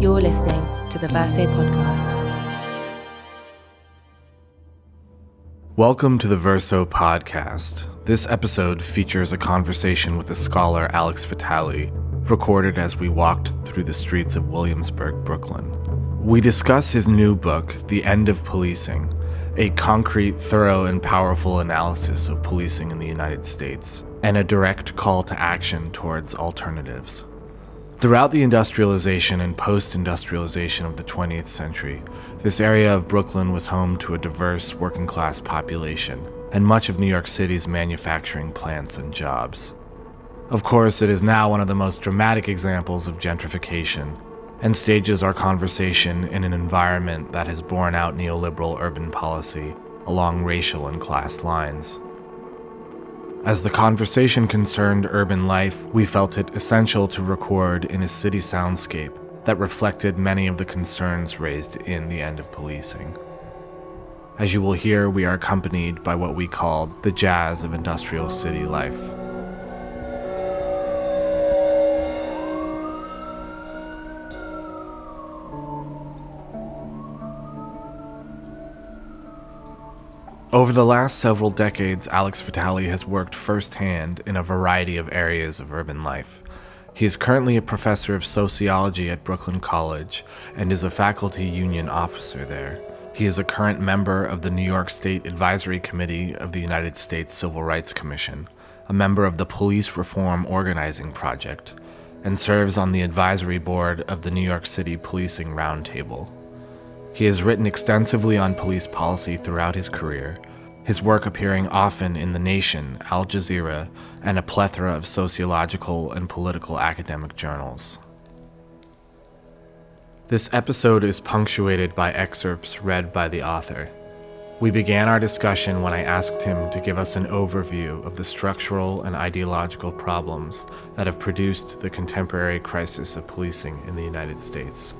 You're listening to the Verso Podcast. Welcome to the Verso Podcast. This episode features a conversation with the scholar Alex Vitale, recorded as we walked through the streets of Williamsburg, Brooklyn. We discuss his new book, The End of Policing, a concrete, thorough, and powerful analysis of policing in the United States, and a direct call to action towards alternatives. Throughout the industrialization and post industrialization of the 20th century, this area of Brooklyn was home to a diverse working class population and much of New York City's manufacturing plants and jobs. Of course, it is now one of the most dramatic examples of gentrification and stages our conversation in an environment that has borne out neoliberal urban policy along racial and class lines. As the conversation concerned urban life, we felt it essential to record in a city soundscape that reflected many of the concerns raised in The End of Policing. As you will hear, we are accompanied by what we called the jazz of industrial city life. Over the last several decades, Alex Vitale has worked firsthand in a variety of areas of urban life. He is currently a professor of sociology at Brooklyn College and is a faculty union officer there. He is a current member of the New York State Advisory Committee of the United States Civil Rights Commission, a member of the Police Reform Organizing Project, and serves on the advisory board of the New York City Policing Roundtable. He has written extensively on police policy throughout his career, his work appearing often in The Nation, Al Jazeera, and a plethora of sociological and political academic journals. This episode is punctuated by excerpts read by the author. We began our discussion when I asked him to give us an overview of the structural and ideological problems that have produced the contemporary crisis of policing in the United States.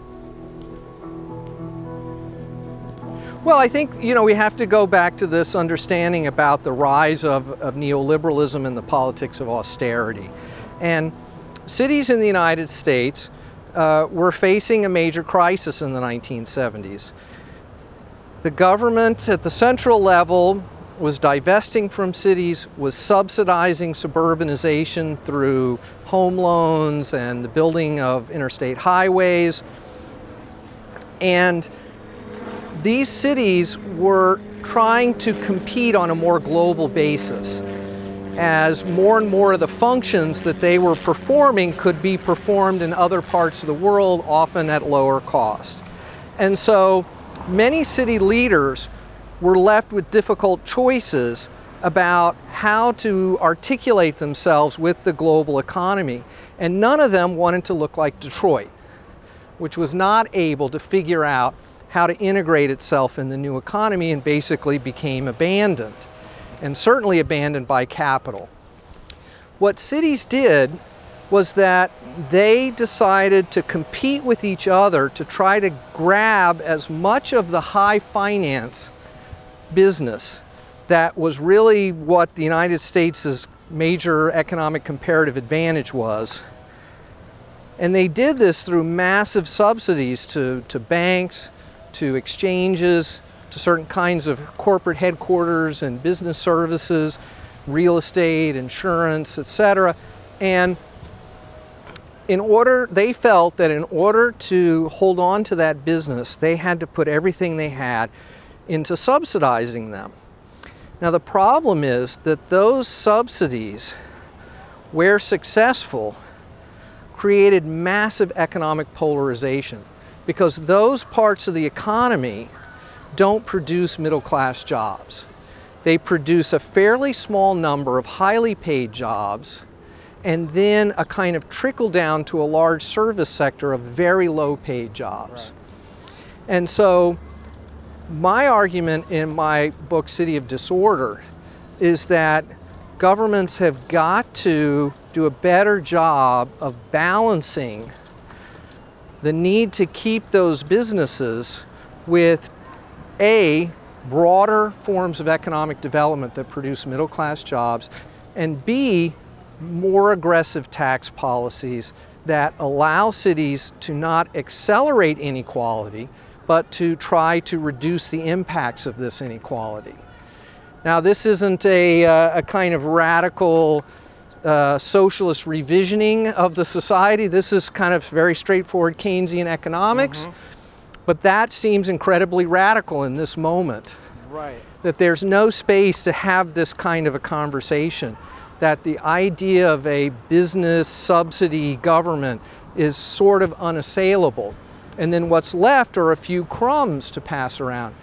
Well, I think you know we have to go back to this understanding about the rise of, of neoliberalism and the politics of austerity. And cities in the United States uh, were facing a major crisis in the 1970s. The government at the central level was divesting from cities, was subsidizing suburbanization through home loans and the building of interstate highways. And these cities were trying to compete on a more global basis as more and more of the functions that they were performing could be performed in other parts of the world, often at lower cost. And so many city leaders were left with difficult choices about how to articulate themselves with the global economy. And none of them wanted to look like Detroit, which was not able to figure out how to integrate itself in the new economy and basically became abandoned, and certainly abandoned by capital. What cities did was that they decided to compete with each other to try to grab as much of the high finance business that was really what the United States' major economic comparative advantage was. And they did this through massive subsidies to, to banks, to exchanges, to certain kinds of corporate headquarters and business services, real estate, insurance, etc. And in order, they felt that in order to hold on to that business, they had to put everything they had into subsidizing them. Now, the problem is that those subsidies, where successful, created massive economic polarization because those parts of the economy don't produce middle class jobs. They produce a fairly small number of highly paid jobs and then a kind of trickle down to a large service sector of very low paid jobs. Right. And so, my argument in my book, City of Disorder, is that governments have got to do a better job of balancing the need to keep those businesses with A, broader forms of economic development that produce middle class jobs, and B, more aggressive tax policies that allow cities to not accelerate inequality, but to try to reduce the impacts of this inequality. Now, this isn't a, uh, a kind of radical uh, socialist revisioning of the society. This is kind of very straightforward Keynesian economics. Mm-hmm. But that seems incredibly radical in this moment. Right. That there's no space to have this kind of a conversation. That the idea of a business subsidy government is sort of unassailable. And then what's left are a few crumbs to pass around.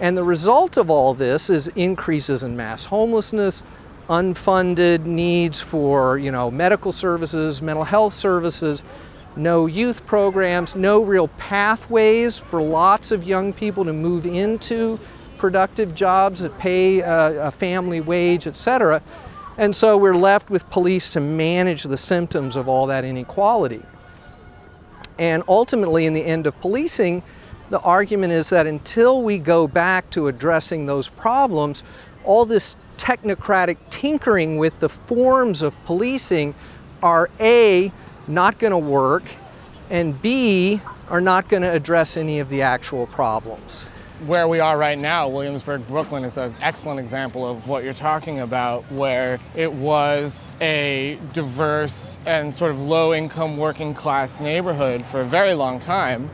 And the result of all this is increases in mass homelessness, unfunded needs for, you know, medical services, mental health services, no youth programs, no real pathways for lots of young people to move into productive jobs that pay a, a family wage, etc. And so we're left with police to manage the symptoms of all that inequality. And ultimately, in the end of policing, the argument is that until we go back to addressing those problems, all this technocratic tinkering with the forms of policing are A, not going to work, and B, are not going to address any of the actual problems. Where we are right now, Williamsburg, Brooklyn, is an excellent example of what you're talking about, where it was a diverse and sort of low income working class neighborhood for a very long time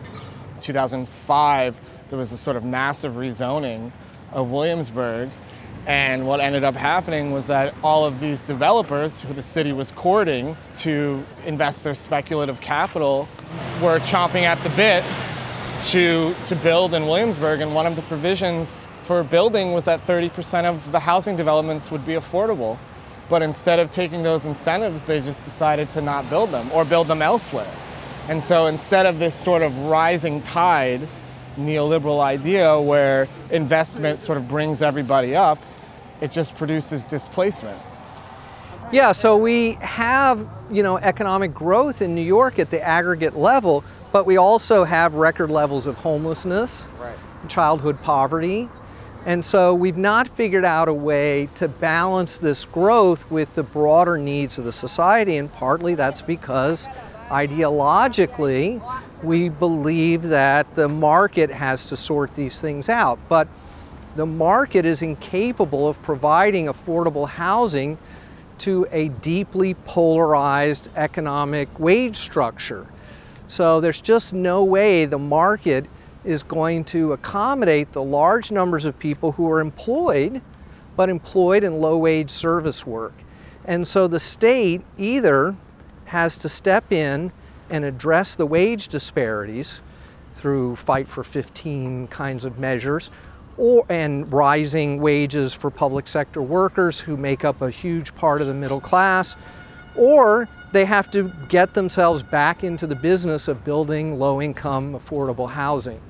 2005, there was a sort of massive rezoning of Williamsburg. And what ended up happening was that all of these developers who the city was courting to invest their speculative capital were chomping at the bit to, to build in Williamsburg. And one of the provisions for building was that 30% of the housing developments would be affordable. But instead of taking those incentives, they just decided to not build them or build them elsewhere. And so instead of this sort of rising tide neoliberal idea where investment sort of brings everybody up, it just produces displacement. Yeah, so we have, you know, economic growth in New York at the aggregate level, but we also have record levels of homelessness, right. childhood poverty. And so we've not figured out a way to balance this growth with the broader needs of the society, and partly that's because ideologically, we believe that the market has to sort these things out. But the market is incapable of providing affordable housing to a deeply polarized economic wage structure. So there's just no way the market is going to accommodate the large numbers of people who are employed, but employed in low wage service work. And so the state either has to step in and address the wage disparities through Fight for 15 kinds of measures, or, and rising wages for public sector workers who make up a huge part of the middle class, or they have to get themselves back into the business of building low income, affordable housing.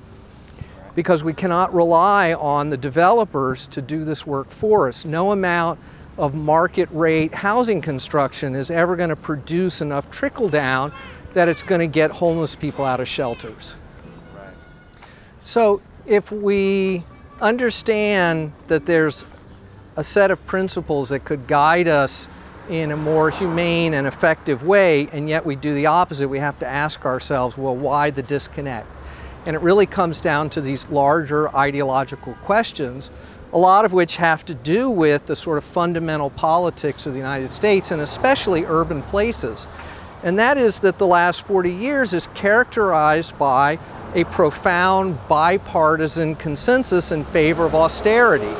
Because we cannot rely on the developers to do this work for us. No amount of market rate housing construction is ever going to produce enough trickle down that it's going to get homeless people out of shelters. Right. So if we understand that there's a set of principles that could guide us in a more humane and effective way, and yet we do the opposite, we have to ask ourselves, well, why the disconnect? And it really comes down to these larger ideological questions a lot of which have to do with the sort of fundamental politics of the United States and especially urban places. And that is that the last 40 years is characterized by a profound bipartisan consensus in favor of austerity.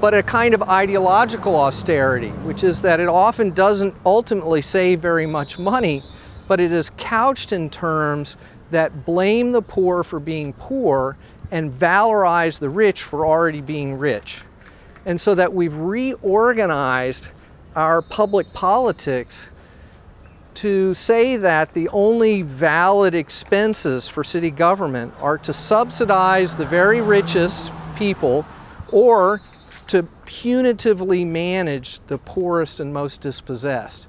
But a kind of ideological austerity, which is that it often doesn't ultimately save very much money, but it is couched in terms that blame the poor for being poor and valorize the rich for already being rich. And so that we've reorganized our public politics to say that the only valid expenses for city government are to subsidize the very richest people or to punitively manage the poorest and most dispossessed.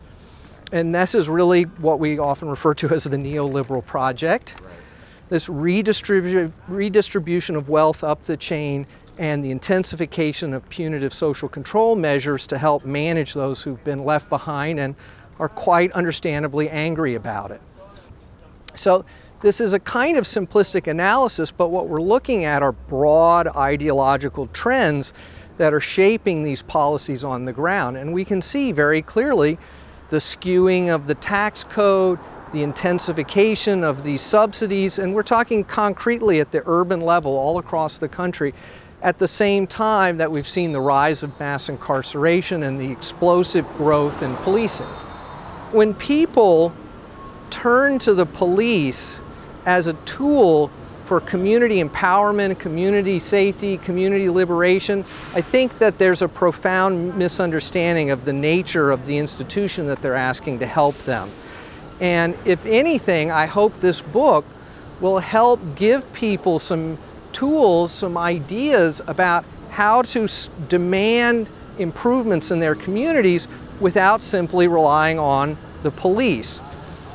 And this is really what we often refer to as the neoliberal project. Right this redistribu- redistribution of wealth up the chain and the intensification of punitive social control measures to help manage those who've been left behind and are quite understandably angry about it. So, this is a kind of simplistic analysis, but what we're looking at are broad ideological trends that are shaping these policies on the ground. And we can see very clearly the skewing of the tax code, the intensification of these subsidies, and we're talking concretely at the urban level all across the country at the same time that we've seen the rise of mass incarceration and the explosive growth in policing. When people turn to the police as a tool for community empowerment, community safety, community liberation, I think that there's a profound misunderstanding of the nature of the institution that they're asking to help them. And if anything, I hope this book will help give people some tools, some ideas about how to demand improvements in their communities without simply relying on the police.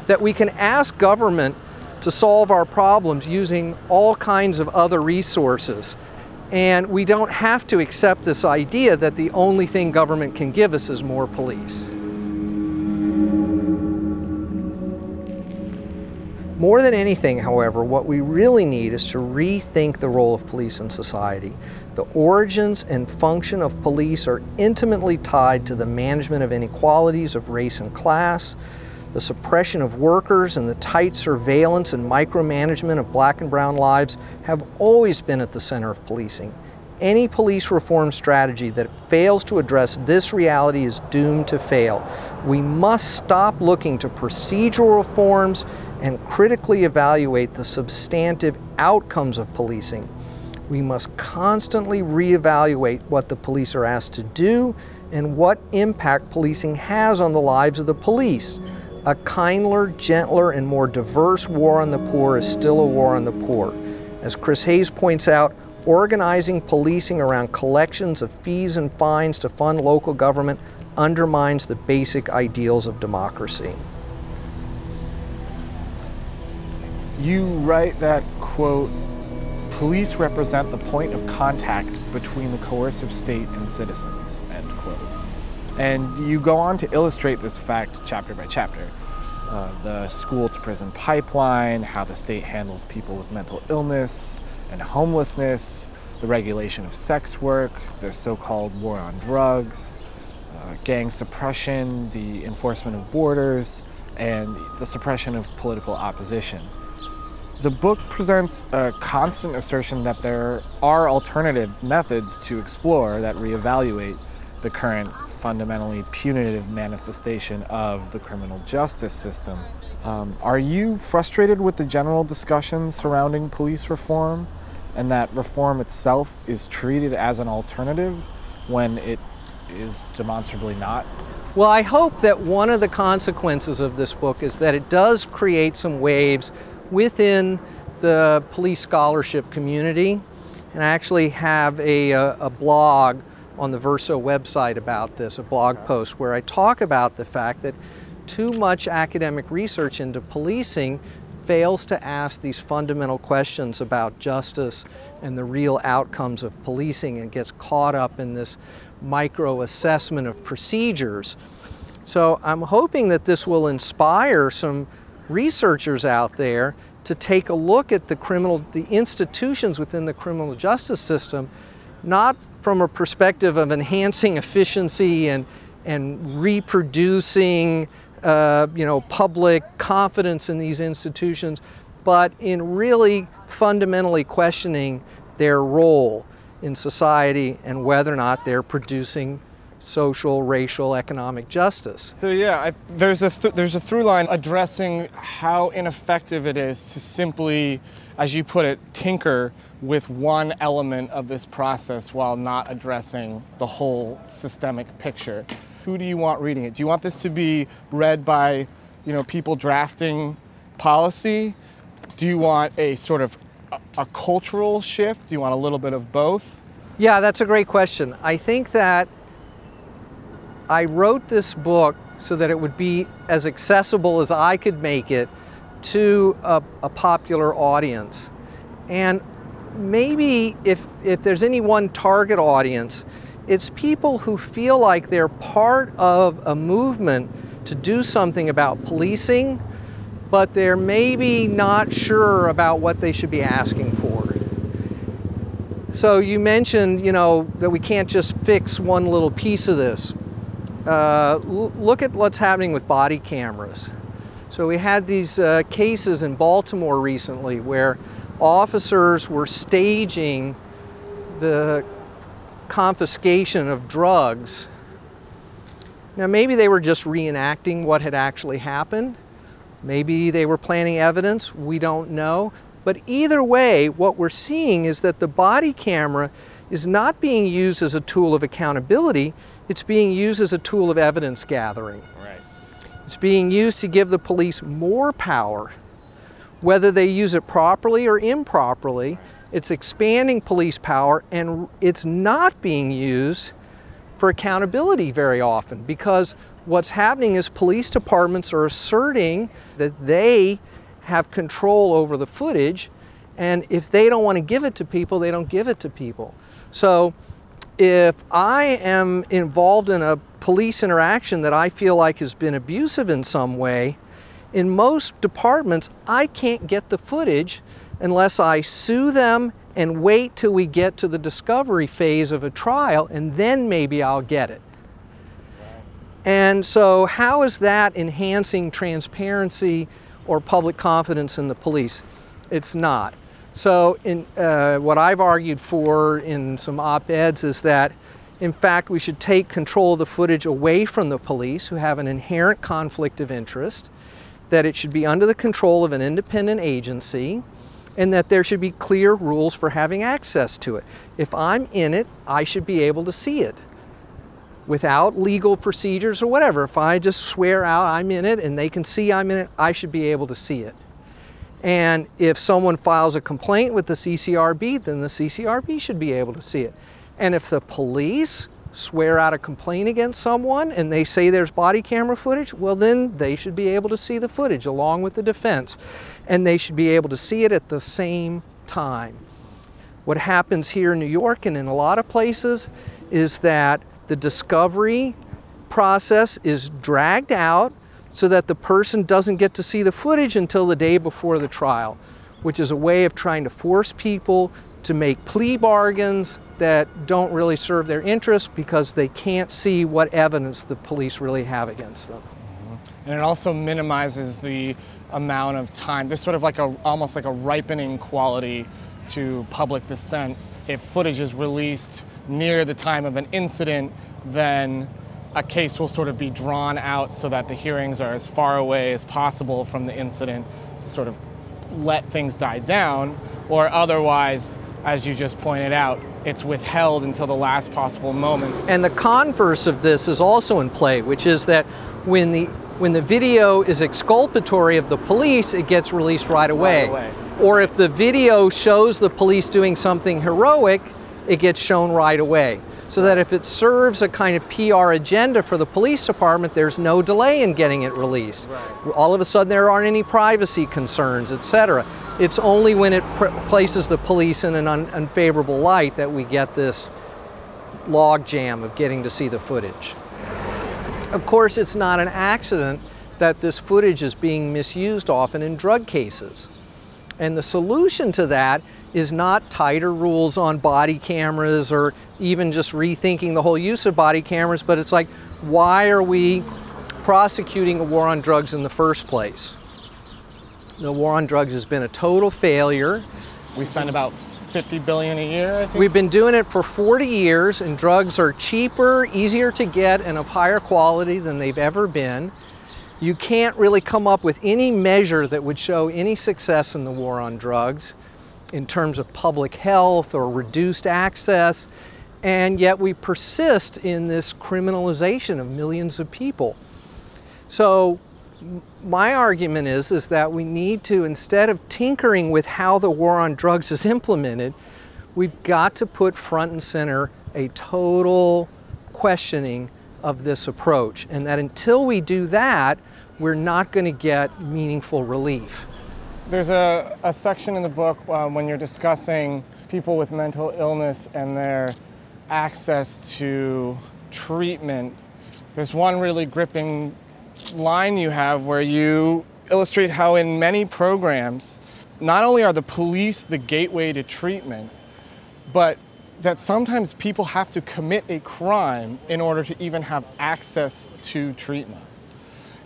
That we can ask government to solve our problems using all kinds of other resources. And we don't have to accept this idea that the only thing government can give us is more police. More than anything, however, what we really need is to rethink the role of police in society. The origins and function of police are intimately tied to the management of inequalities of race and class, the suppression of workers, and the tight surveillance and micromanagement of black and brown lives have always been at the center of policing. Any police reform strategy that fails to address this reality is doomed to fail. We must stop looking to procedural reforms and critically evaluate the substantive outcomes of policing. We must constantly reevaluate what the police are asked to do and what impact policing has on the lives of the police. A kinder, gentler, and more diverse war on the poor is still a war on the poor. As Chris Hayes points out, organizing policing around collections of fees and fines to fund local government undermines the basic ideals of democracy. You write that, quote, police represent the point of contact between the coercive state and citizens, end quote. And you go on to illustrate this fact chapter by chapter. Uh, the school to prison pipeline, how the state handles people with mental illness and homelessness, the regulation of sex work, the so called war on drugs, uh, gang suppression, the enforcement of borders, and the suppression of political opposition. The book presents a constant assertion that there are alternative methods to explore that reevaluate the current fundamentally punitive manifestation of the criminal justice system. Um, are you frustrated with the general discussion surrounding police reform and that reform itself is treated as an alternative when it is demonstrably not? Well, I hope that one of the consequences of this book is that it does create some waves within the police scholarship community. And I actually have a, a, a blog on the Verso website about this, a blog post where I talk about the fact that too much academic research into policing fails to ask these fundamental questions about justice and the real outcomes of policing and gets caught up in this micro assessment of procedures. So I'm hoping that this will inspire some researchers out there to take a look at the criminal, the institutions within the criminal justice system, not from a perspective of enhancing efficiency and, and reproducing uh, you know, public confidence in these institutions, but in really fundamentally questioning their role in society and whether or not they're producing social, racial, economic justice. So yeah, I, there's a th- there's a through line addressing how ineffective it is to simply, as you put it, tinker with one element of this process while not addressing the whole systemic picture. Who do you want reading it? Do you want this to be read by, you know, people drafting policy? Do you want a sort of a, a cultural shift? Do you want a little bit of both? Yeah, that's a great question. I think that I wrote this book so that it would be as accessible as I could make it to a, a popular audience. And maybe if, if there's any one target audience, it's people who feel like they're part of a movement to do something about policing, but they're maybe not sure about what they should be asking for. So you mentioned, you know, that we can't just fix one little piece of this. Uh, look at what's happening with body cameras. So we had these uh, cases in Baltimore recently where officers were staging the confiscation of drugs. Now, maybe they were just reenacting what had actually happened. Maybe they were planting evidence. We don't know. But either way, what we're seeing is that the body camera is not being used as a tool of accountability, it's being used as a tool of evidence gathering. Right. It's being used to give the police more power. Whether they use it properly or improperly, it's expanding police power and it's not being used for accountability very often because what's happening is police departments are asserting that they have control over the footage and if they don't want to give it to people, they don't give it to people. So if I am involved in a police interaction that I feel like has been abusive in some way, in most departments, I can't get the footage unless I sue them and wait till we get to the discovery phase of a trial, and then maybe I'll get it. And so, how is that enhancing transparency or public confidence in the police? It's not. So, in, uh, what I've argued for in some op eds is that, in fact, we should take control of the footage away from the police who have an inherent conflict of interest, that it should be under the control of an independent agency, and that there should be clear rules for having access to it. If I'm in it, I should be able to see it without legal procedures or whatever. If I just swear out I'm in it and they can see I'm in it, I should be able to see it. And if someone files a complaint with the CCRB, then the CCRB should be able to see it. And if the police swear out a complaint against someone and they say there's body camera footage, well, then they should be able to see the footage along with the defense. And they should be able to see it at the same time. What happens here in New York and in a lot of places is that the discovery process is dragged out so that the person doesn't get to see the footage until the day before the trial, which is a way of trying to force people to make plea bargains that don't really serve their interests because they can't see what evidence the police really have against them. Mm-hmm. And it also minimizes the amount of time. There's sort of like a almost like a ripening quality to public dissent. If footage is released near the time of an incident, then a case will sort of be drawn out so that the hearings are as far away as possible from the incident to sort of let things die down, or otherwise, as you just pointed out, it's withheld until the last possible moment. And the converse of this is also in play, which is that when the when the video is exculpatory of the police, it gets released right away. away. Or if the video shows the police doing something heroic, it gets shown right away. So that if it serves a kind of PR agenda for the police department, there's no delay in getting it released. All of a sudden, there aren't any privacy concerns, etc. It's only when it pr- places the police in an un- unfavorable light that we get this logjam of getting to see the footage. Of course, it's not an accident that this footage is being misused often in drug cases. And the solution to that is not tighter rules on body cameras or even just rethinking the whole use of body cameras, but it's like, why are we prosecuting a war on drugs in the first place? The war on drugs has been a total failure. We spend about 50 billion a year, I think. We've been doing it for 40 years, and drugs are cheaper, easier to get, and of higher quality than they've ever been. You can't really come up with any measure that would show any success in the war on drugs in terms of public health or reduced access, and yet we persist in this criminalization of millions of people. So, my argument is, is that we need to, instead of tinkering with how the war on drugs is implemented, we've got to put front and center a total questioning of this approach. And that until we do that, we're not going to get meaningful relief. There's a, a section in the book um, when you're discussing people with mental illness and their access to treatment. There's one really gripping line you have where you illustrate how in many programs, not only are the police the gateway to treatment, but that sometimes people have to commit a crime in order to even have access to treatment.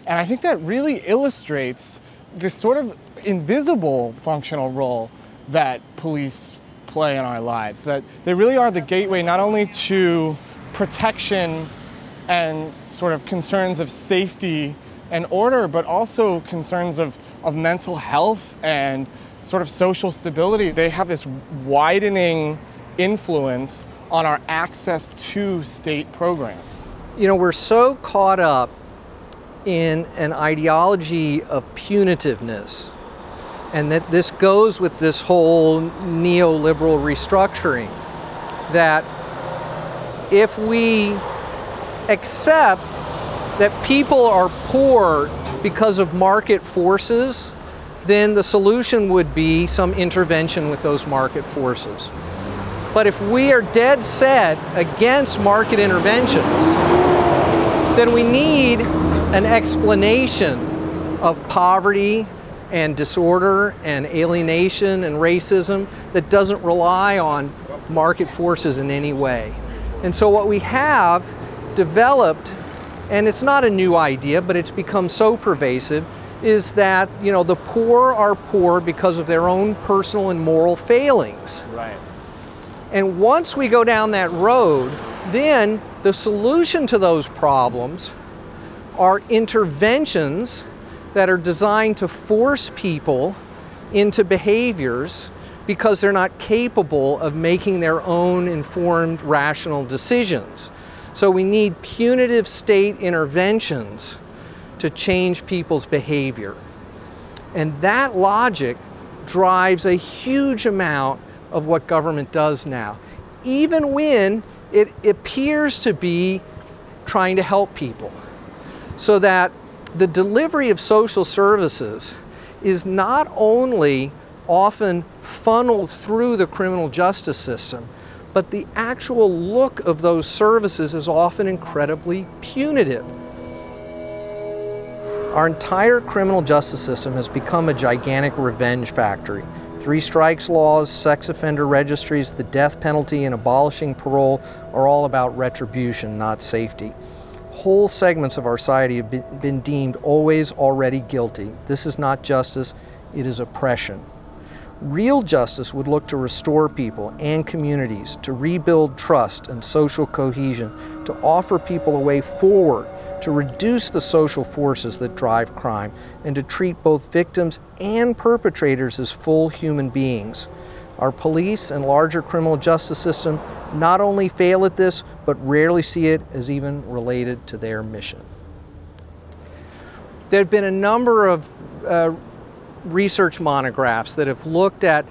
And I think that really illustrates this sort of invisible functional role that police play in our lives. That they really are the gateway not only to protection and sort of concerns of safety and order, but also concerns of, of mental health and sort of social stability. They have this widening influence on our access to state programs. You know, we're so caught up in an ideology of punitiveness, and that this goes with this whole neoliberal restructuring, that if we accept that people are poor because of market forces, then the solution would be some intervention with those market forces. But if we are dead set against market interventions, then we need an explanation of poverty and disorder and alienation and racism that doesn't rely on market forces in any way. And so what we have developed, and it's not a new idea, but it's become so pervasive, is that you know the poor are poor because of their own personal and moral failings. Right. And once we go down that road, then the solution to those problems are interventions that are designed to force people into behaviors because they're not capable of making their own informed, rational decisions. So we need punitive state interventions to change people's behavior. And that logic drives a huge amount of what government does now, even when it appears to be trying to help people. So that the delivery of social services is not only often funneled through the criminal justice system, but the actual look of those services is often incredibly punitive. Our entire criminal justice system has become a gigantic revenge factory Three strikes laws, sex offender registries, the death penalty, and abolishing parole are all about retribution, not safety. Whole segments of our society have been deemed always already guilty. This is not justice, it is oppression. Real justice would look to restore people and communities, to rebuild trust and social cohesion, to offer people a way forward to reduce the social forces that drive crime, and to treat both victims and perpetrators as full human beings. Our police and larger criminal justice system not only fail at this, but rarely see it as even related to their mission. There have been a number of uh, research monographs that have looked at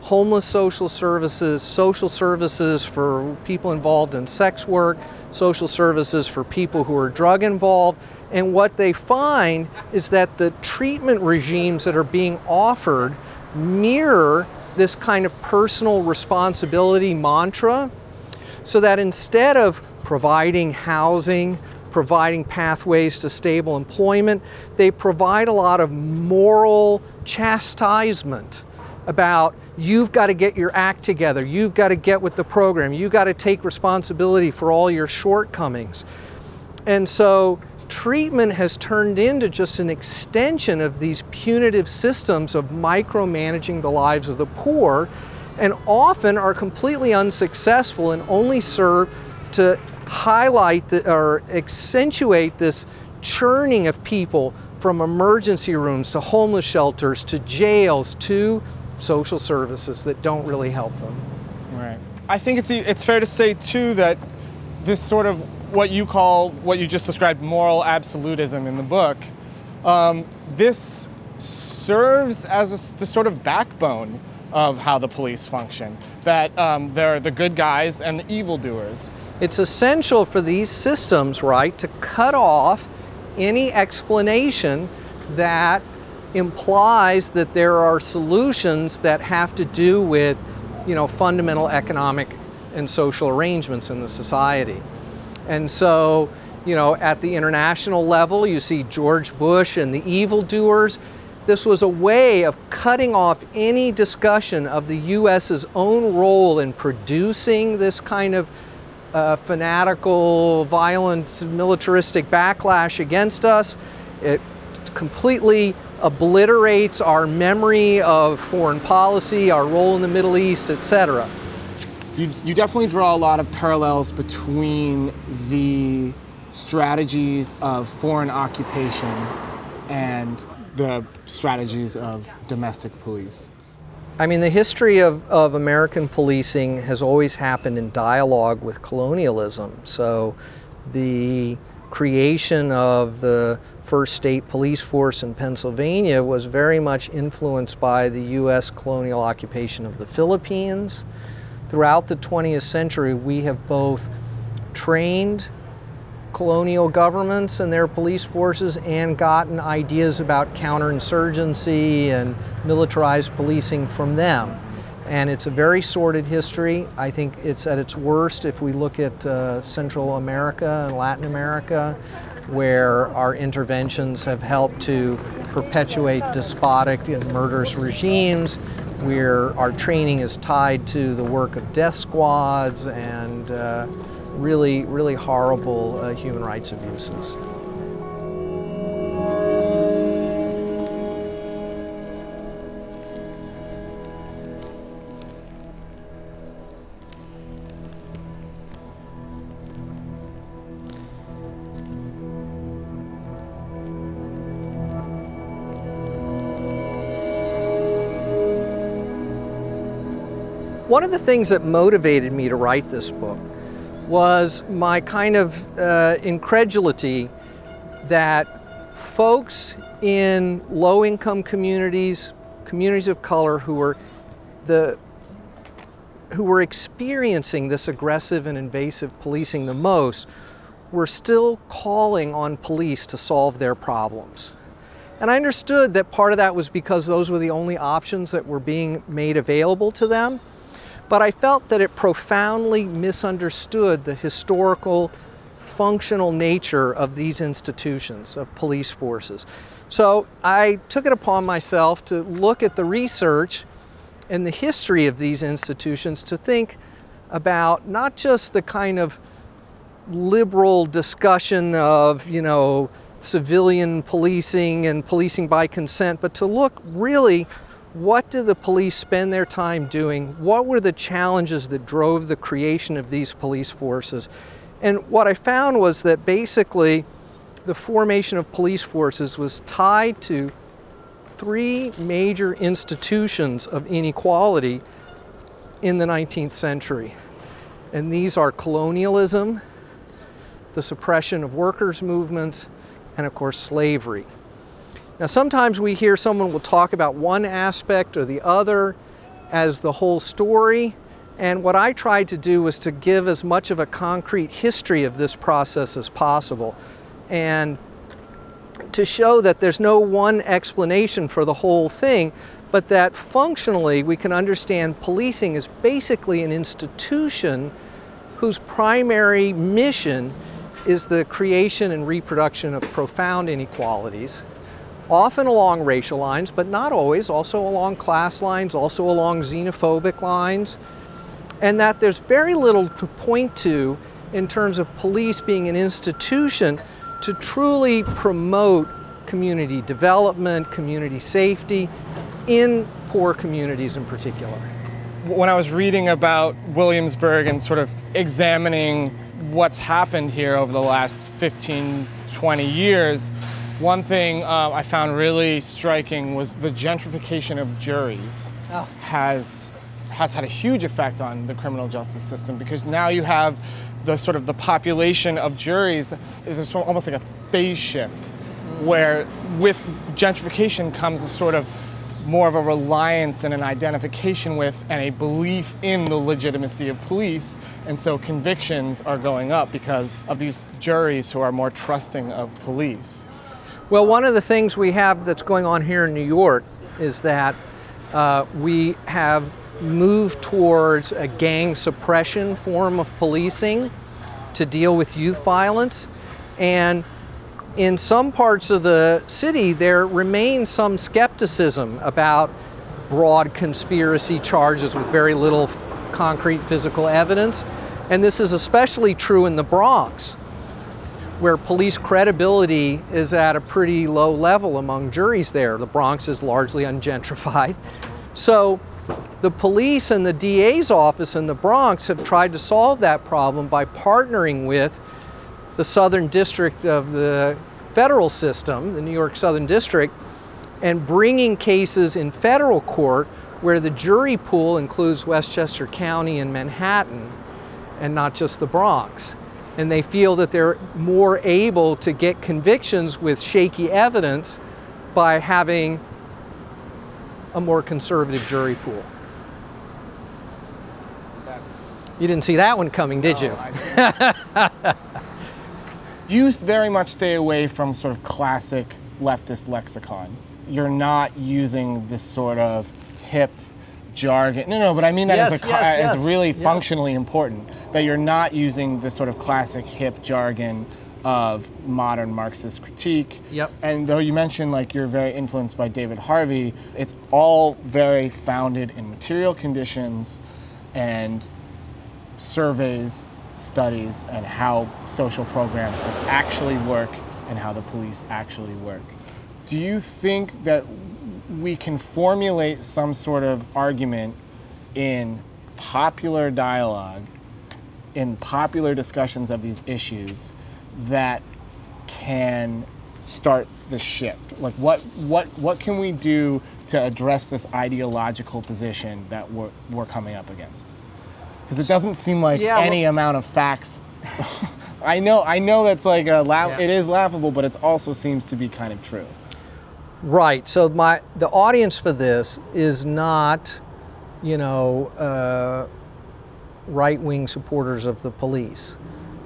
homeless social services, social services for people involved in sex work, social services for people who are drug involved. And what they find is that the treatment regimes that are being offered mirror this kind of personal responsibility mantra. So that instead of providing housing, providing pathways to stable employment, they provide a lot of moral chastisement about you've got to get your act together, you've got to get with the program, you've got to take responsibility for all your shortcomings. And so treatment has turned into just an extension of these punitive systems of micromanaging the lives of the poor and often are completely unsuccessful and only serve to highlight the, or accentuate this churning of people from emergency rooms to homeless shelters to jails to social services that don't really help them. Right. I think it's it's fair to say too that this sort of what you call what you just described moral absolutism in the book, um, this serves as a, the sort of backbone of how the police function. That um, they're the good guys and the evildoers. It's essential for these systems, right, to cut off any explanation that implies that there are solutions that have to do with, you know, fundamental economic and social arrangements in the society. And so You know, at the international level, you see George Bush and the evildoers. This was a way of cutting off any discussion of the U.S.'s own role in producing this kind of uh, fanatical, violent, militaristic backlash against us. It completely obliterates our memory of foreign policy, our role in the Middle East, etc. You, you definitely draw a lot of parallels between the strategies of foreign occupation and the strategies of domestic police. I mean, the history of, of American policing has always happened in dialogue with colonialism. So, the creation of the first state police force in Pennsylvania was very much influenced by the U.S. colonial occupation of the Philippines. Throughout the 20th century, we have both trained colonial governments and their police forces and gotten ideas about counterinsurgency and militarized policing from them. And it's a very sordid history. I think it's at its worst if we look at uh, Central America and Latin America, where our interventions have helped to perpetuate despotic and murderous regimes, where our training is tied to the work of death squads and uh, really, really horrible uh, human rights abuses. One of the things that motivated me to write this book was my kind of uh, incredulity that folks in low income communities, communities of color who were the who were experiencing this aggressive and invasive policing the most were still calling on police to solve their problems. And I understood that part of that was because those were the only options that were being made available to them. But I felt that it profoundly misunderstood the historical, functional nature of these institutions, of police forces. So I took it upon myself to look at the research and the history of these institutions to think about not just the kind of liberal discussion of, you know, civilian policing and policing by consent, but to look really what did the police spend their time doing? What were the challenges that drove the creation of these police forces? And what I found was that basically the formation of police forces was tied to three major institutions of inequality in the 19th century. And these are colonialism, the suppression of workers' movements, and of course, slavery. Now, sometimes we hear someone will talk about one aspect or the other as the whole story. And what I tried to do was to give as much of a concrete history of this process as possible and to show that there's no one explanation for the whole thing, but that functionally we can understand policing is basically an institution whose primary mission is the creation and reproduction of profound inequalities often along racial lines, but not always, also along class lines, also along xenophobic lines, and that there's very little to point to in terms of police being an institution to truly promote community development, community safety in poor communities in particular. When I was reading about Williamsburg and sort of examining what's happened here over the last 15, 20 years, one thing uh, I found really striking was the gentrification of juries oh. has has had a huge effect on the criminal justice system because now you have the sort of the population of juries. There's almost like a phase shift, mm. where with gentrification comes a sort of more of a reliance and an identification with and a belief in the legitimacy of police. And so convictions are going up because of these juries who are more trusting of police. Well, one of the things we have that's going on here in New York is that uh, we have moved towards a gang suppression form of policing to deal with youth violence. And in some parts of the city, there remains some skepticism about broad conspiracy charges with very little concrete physical evidence. And this is especially true in the Bronx, where police credibility is at a pretty low level among juries there. The Bronx is largely ungentrified. So the police and the DA's office in the Bronx have tried to solve that problem by partnering with the Southern District of the federal system, the New York Southern District, and bringing cases in federal court where the jury pool includes Westchester County and Manhattan and not just the Bronx. And they feel that they're more able to get convictions with shaky evidence by having a more conservative jury pool. That's You didn't see that one coming, did you? No, I didn't. you very much stay away from sort of classic leftist lexicon. You're not using this sort of hip jargon. No, no, but I mean that as, a, yes, as yes. really functionally important. That you're not using this sort of classic hip jargon of modern Marxist critique. Yep. And though you mentioned like you're very influenced by David Harvey, it's all very founded in material conditions and surveys, studies, and how social programs actually work and how the police actually work. Do you think that we can formulate some sort of argument in popular dialogue, in popular discussions of these issues, that can start the shift? Like, what, what, what can we do to address this ideological position that we're, we're coming up against? Because it doesn't seem like Yeah, well- any amount of facts. I know, I know that's like a laugh. Yeah. It is laughable, but it also seems to be kind of true. Right. So my the audience for this is not, you know, uh, right-wing supporters of the police,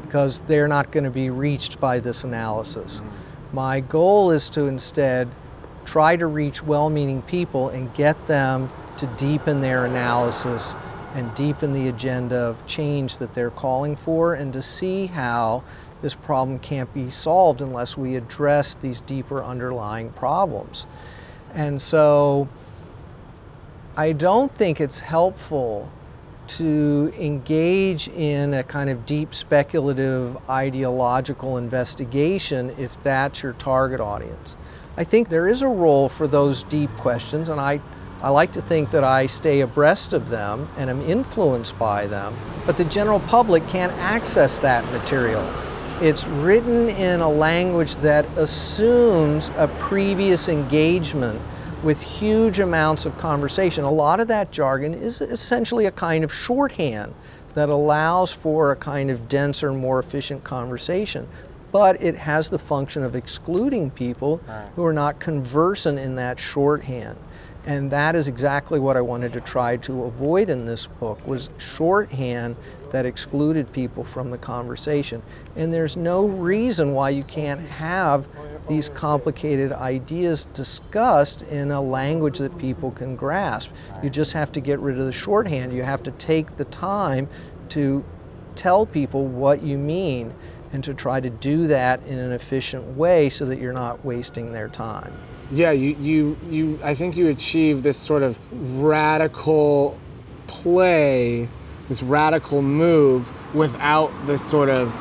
because they're not going to be reached by this analysis. My goal is to instead try to reach well-meaning people and get them to deepen their analysis and deepen the agenda of change that they're calling for, and to see how this problem can't be solved unless we address these deeper underlying problems. And so I don't think it's helpful to engage in a kind of deep speculative ideological investigation if that's your target audience. I think there is a role for those deep questions, and I, I like to think that I stay abreast of them and am influenced by them, but the general public can't access that material. It's written in a language that assumes a previous engagement with huge amounts of conversation. A lot of that jargon is essentially a kind of shorthand that allows for a kind of denser, more efficient conversation. But it has the function of excluding people who are not conversant in that shorthand. And that is exactly what I wanted to try to avoid in this book was shorthand that excluded people from the conversation. And there's no reason why you can't have these complicated ideas discussed in a language that people can grasp. You just have to get rid of the shorthand. You have to take the time to tell people what you mean and to try to do that in an efficient way so that you're not wasting their time. Yeah, you, you, you, I think you achieve this sort of radical play, this radical move without the sort of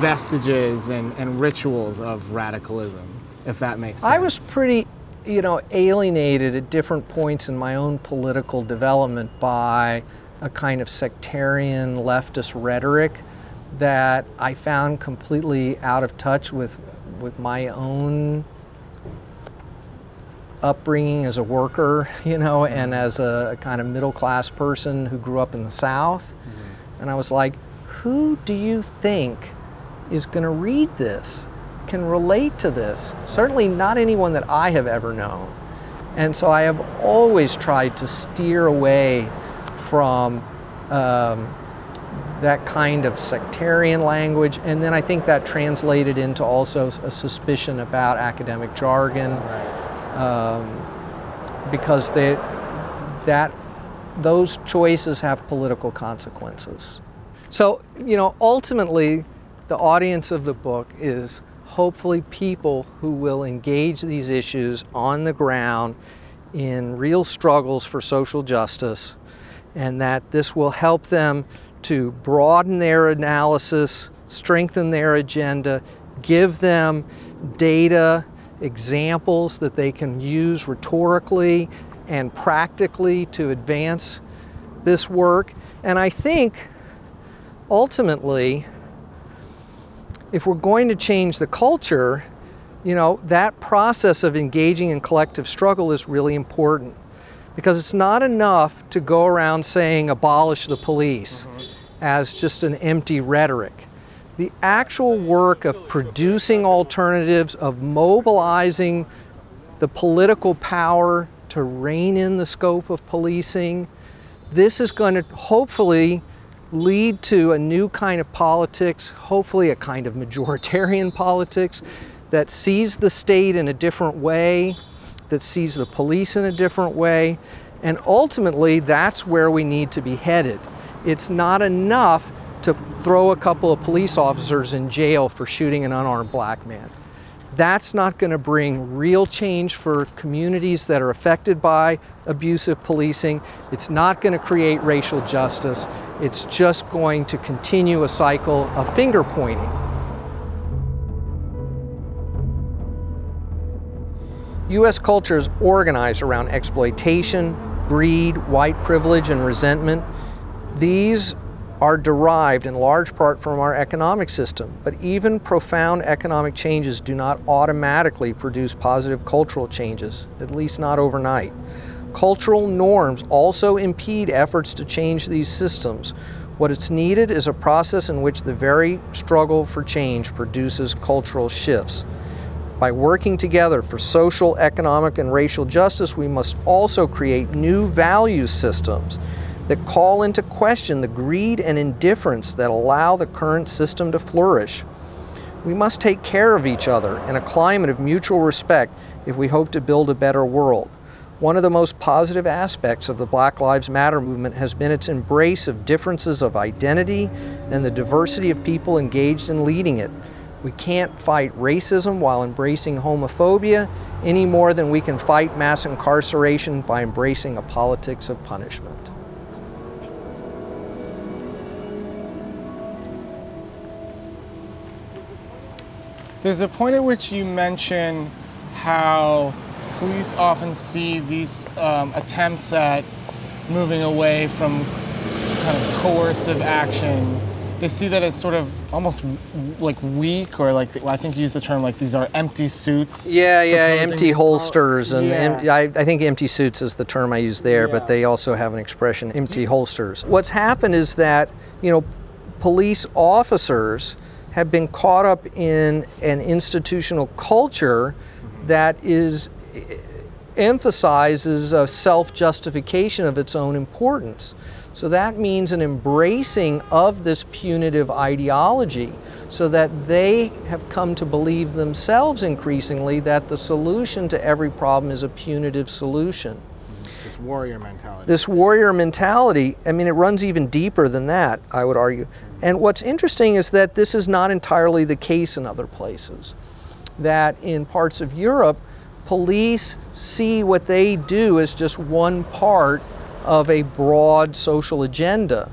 vestiges and, and rituals of radicalism, if that makes sense. I was pretty, you know, alienated at different points in my own political development by a kind of sectarian leftist rhetoric that I found completely out of touch with with my own upbringing as a worker, you know, and as a kind of middle class person who grew up in the South. And I was like, who do you think is going to read this, can relate to this? Certainly not anyone that I have ever known. And so I have always tried to steer away from um, that kind of sectarian language. And then I think that translated into also a suspicion about academic jargon um, because they, that, those choices have political consequences. So, you know, ultimately, the audience of the book is hopefully people who will engage these issues on the ground in real struggles for social justice, and that this will help them to broaden their analysis, strengthen their agenda, give them data, examples that they can use rhetorically and practically to advance this work. And I think ultimately, if we're going to change the culture, you know, that process of engaging in collective struggle is really important because it's not enough to go around saying abolish the police mm-hmm. as just an empty rhetoric. The actual work of producing alternatives, of mobilizing the political power to rein in the scope of policing, this is going to hopefully lead to a new kind of politics, hopefully a kind of majoritarian politics that sees the state in a different way, that sees the police in a different way, and ultimately that's where we need to be headed. It's not enough to throw a couple of police officers in jail for shooting an unarmed black man. That's not going to bring real change for communities that are affected by abusive policing. It's not going to create racial justice. It's just going to continue a cycle of finger pointing. U.S. culture is organized around exploitation, greed, white privilege, and resentment. These are derived in large part from our economic system, but even profound economic changes do not automatically produce positive cultural changes, at least not overnight. Cultural norms also impede efforts to change these systems. What is needed is a process in which the very struggle for change produces cultural shifts. By working together for social, economic, and racial justice, we must also create new value systems that call into question the greed and indifference that allow the current system to flourish. We must take care of each other in a climate of mutual respect if we hope to build a better world. One of the most positive aspects of the Black Lives Matter movement has been its embrace of differences of identity and the diversity of people engaged in leading it. We can't fight racism while embracing homophobia any more than we can fight mass incarceration by embracing a politics of punishment. There's a point at which you mention how police often see these um, attempts at moving away from kind of coercive action. They see that as sort of almost like weak, or like I think you use the term like these are empty suits. Yeah, yeah, empty holsters, and yeah. em- I, I, think empty suits is the term I use there, yeah. but they also have an expression, empty holsters. What's happened is that you know, police officers have been caught up in an institutional culture that is eh, emphasizes a self-justification of its own importance. So that means an embracing of this punitive ideology so that they have come to believe themselves increasingly that the solution to every problem is a punitive solution. This warrior mentality. This warrior mentality, I mean, it runs even deeper than that, I would argue. And what's interesting is that this is not entirely the case in other places. That in parts of Europe, police see what they do as just one part of a broad social agenda.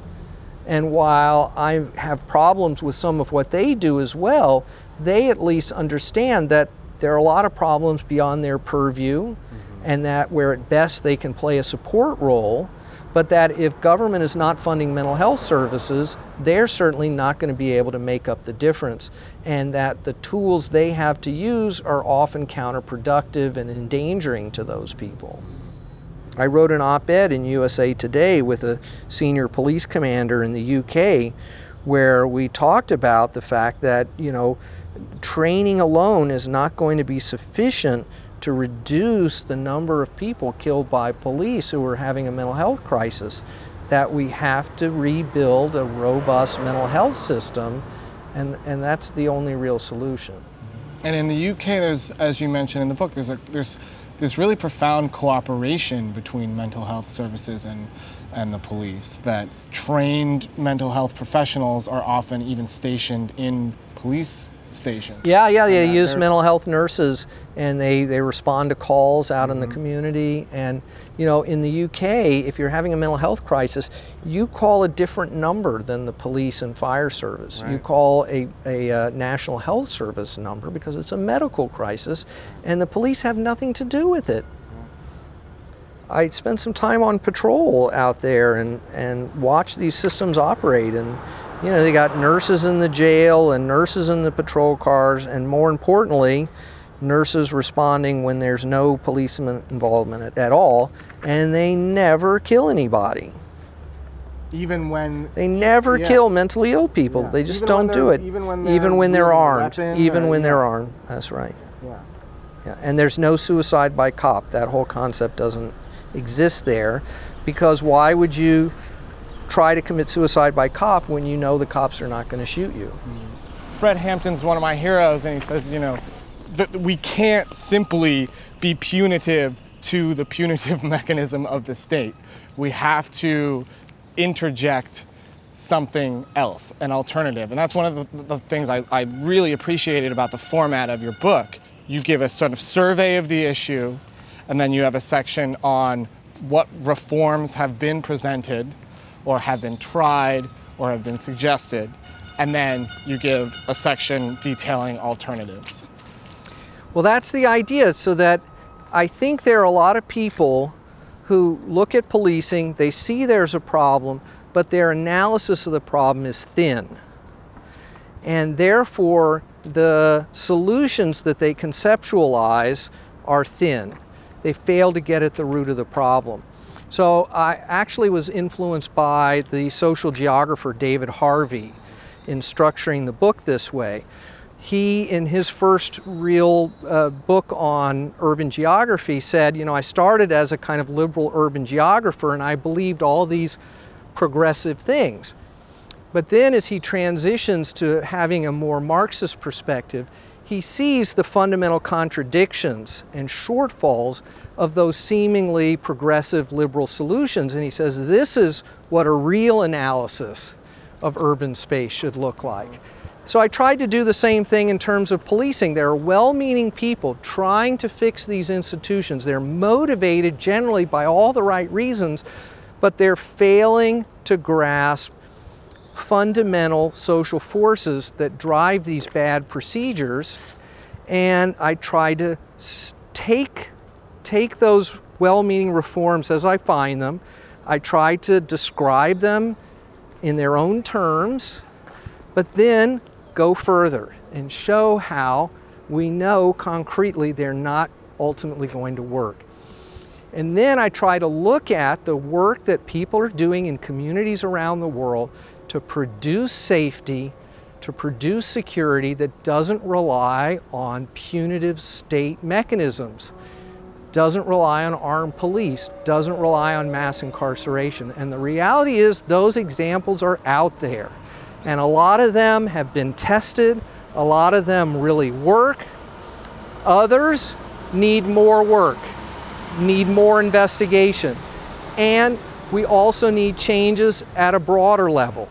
And while I have problems with some of what they do as well, they at least understand that there are a lot of problems beyond their purview. And that where at best they can play a support role, but that if government is not funding mental health services, they're certainly not going to be able to make up the difference, and that the tools they have to use are often counterproductive and endangering to those people. I wrote an op ed in USA Today with a senior police commander in the UK where we talked about the fact that, you know, training alone is not going to be sufficient to reduce the number of people killed by police who are having a mental health crisis. That we have to rebuild a robust mental health system, and, and that's the only real solution. And in the UK, there's, as you mentioned in the book, there's a, there's this really profound cooperation between mental health services and and the police. That trained mental health professionals are often even stationed in police station. Yeah, yeah, they use mental health nurses and they, they respond to calls out Mm-hmm. in the community. And, you know, in the UK, if you're having a mental health crisis, you call a different number than the police and fire service. You call a, a uh, National Health Service number because it's a medical crisis and the police have nothing to do with it. I spent some time on patrol out there and, and watch these systems operate. And, you know, they got nurses in the jail and nurses in the patrol cars, and more importantly, nurses responding when there's no policeman involvement at, at all, and they never kill anybody. Even when They never Yeah. kill mentally ill people. Yeah. They just Even don't do it. even when they're when they're armed. Even or- when they're armed. That's right. yeah. Yeah, and there's no suicide by cop. That whole concept doesn't exist there because why would you try to commit suicide by cop when you know the cops are not going to shoot you? Fred Hampton's one of my heroes, and he says, you know, that we can't simply be punitive to the punitive mechanism of the state. We have to interject something else, an alternative. And that's one of the, the things I, I really appreciated about the format of your book. You give a sort of survey of the issue, and then you have a section on what reforms have been presented or have been tried or have been suggested, and then you give a section detailing alternatives. Well, that's the idea. So that I think there are a lot of people who look at policing, they see there's a problem, but their analysis of the problem is thin. And therefore, the solutions that they conceptualize are thin. They fail to get at the root of the problem. So I actually was influenced by the social geographer David Harvey in structuring the book this way. He, in his first real uh, book on urban geography, said, You know, I started as a kind of liberal urban geographer and I believed all these progressive things. But then, as he transitions to having a more Marxist perspective, he sees the fundamental contradictions and shortfalls of those seemingly progressive liberal solutions. And he says, This is what a real analysis of urban space should look like. So I tried to do the same thing in terms of policing. There are well meaning people trying to fix these institutions. They're motivated generally by all the right reasons, but they're failing to grasp fundamental social forces that drive these bad procedures. And I try to take, take those well meaning reforms as I find them. I try to describe them in their own terms, but then go further and show how we know concretely they're not ultimately going to work. And then I try to look at the work that people are doing in communities around the world to produce safety, to produce security that doesn't rely on punitive state mechanisms, doesn't rely on armed police, doesn't rely on mass incarceration. And the reality is, those examples are out there. And a lot of them have been tested, a lot of them really work. Others need more work, need more investigation. And we also need changes at a broader level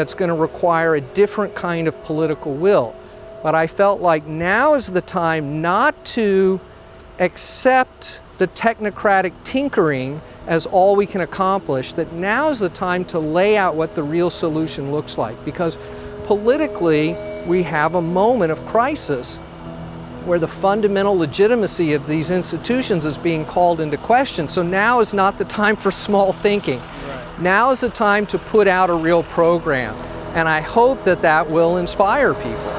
that's going to require a different kind of political will. But I felt like now is the time not to accept the technocratic tinkering as all we can accomplish, that now is the time to lay out what the real solution looks like. Because politically, we have a moment of crisis where the fundamental legitimacy of these institutions is being called into question. So now is not the time for small thinking. Now is the time to put out a real program. And I hope that that will inspire people.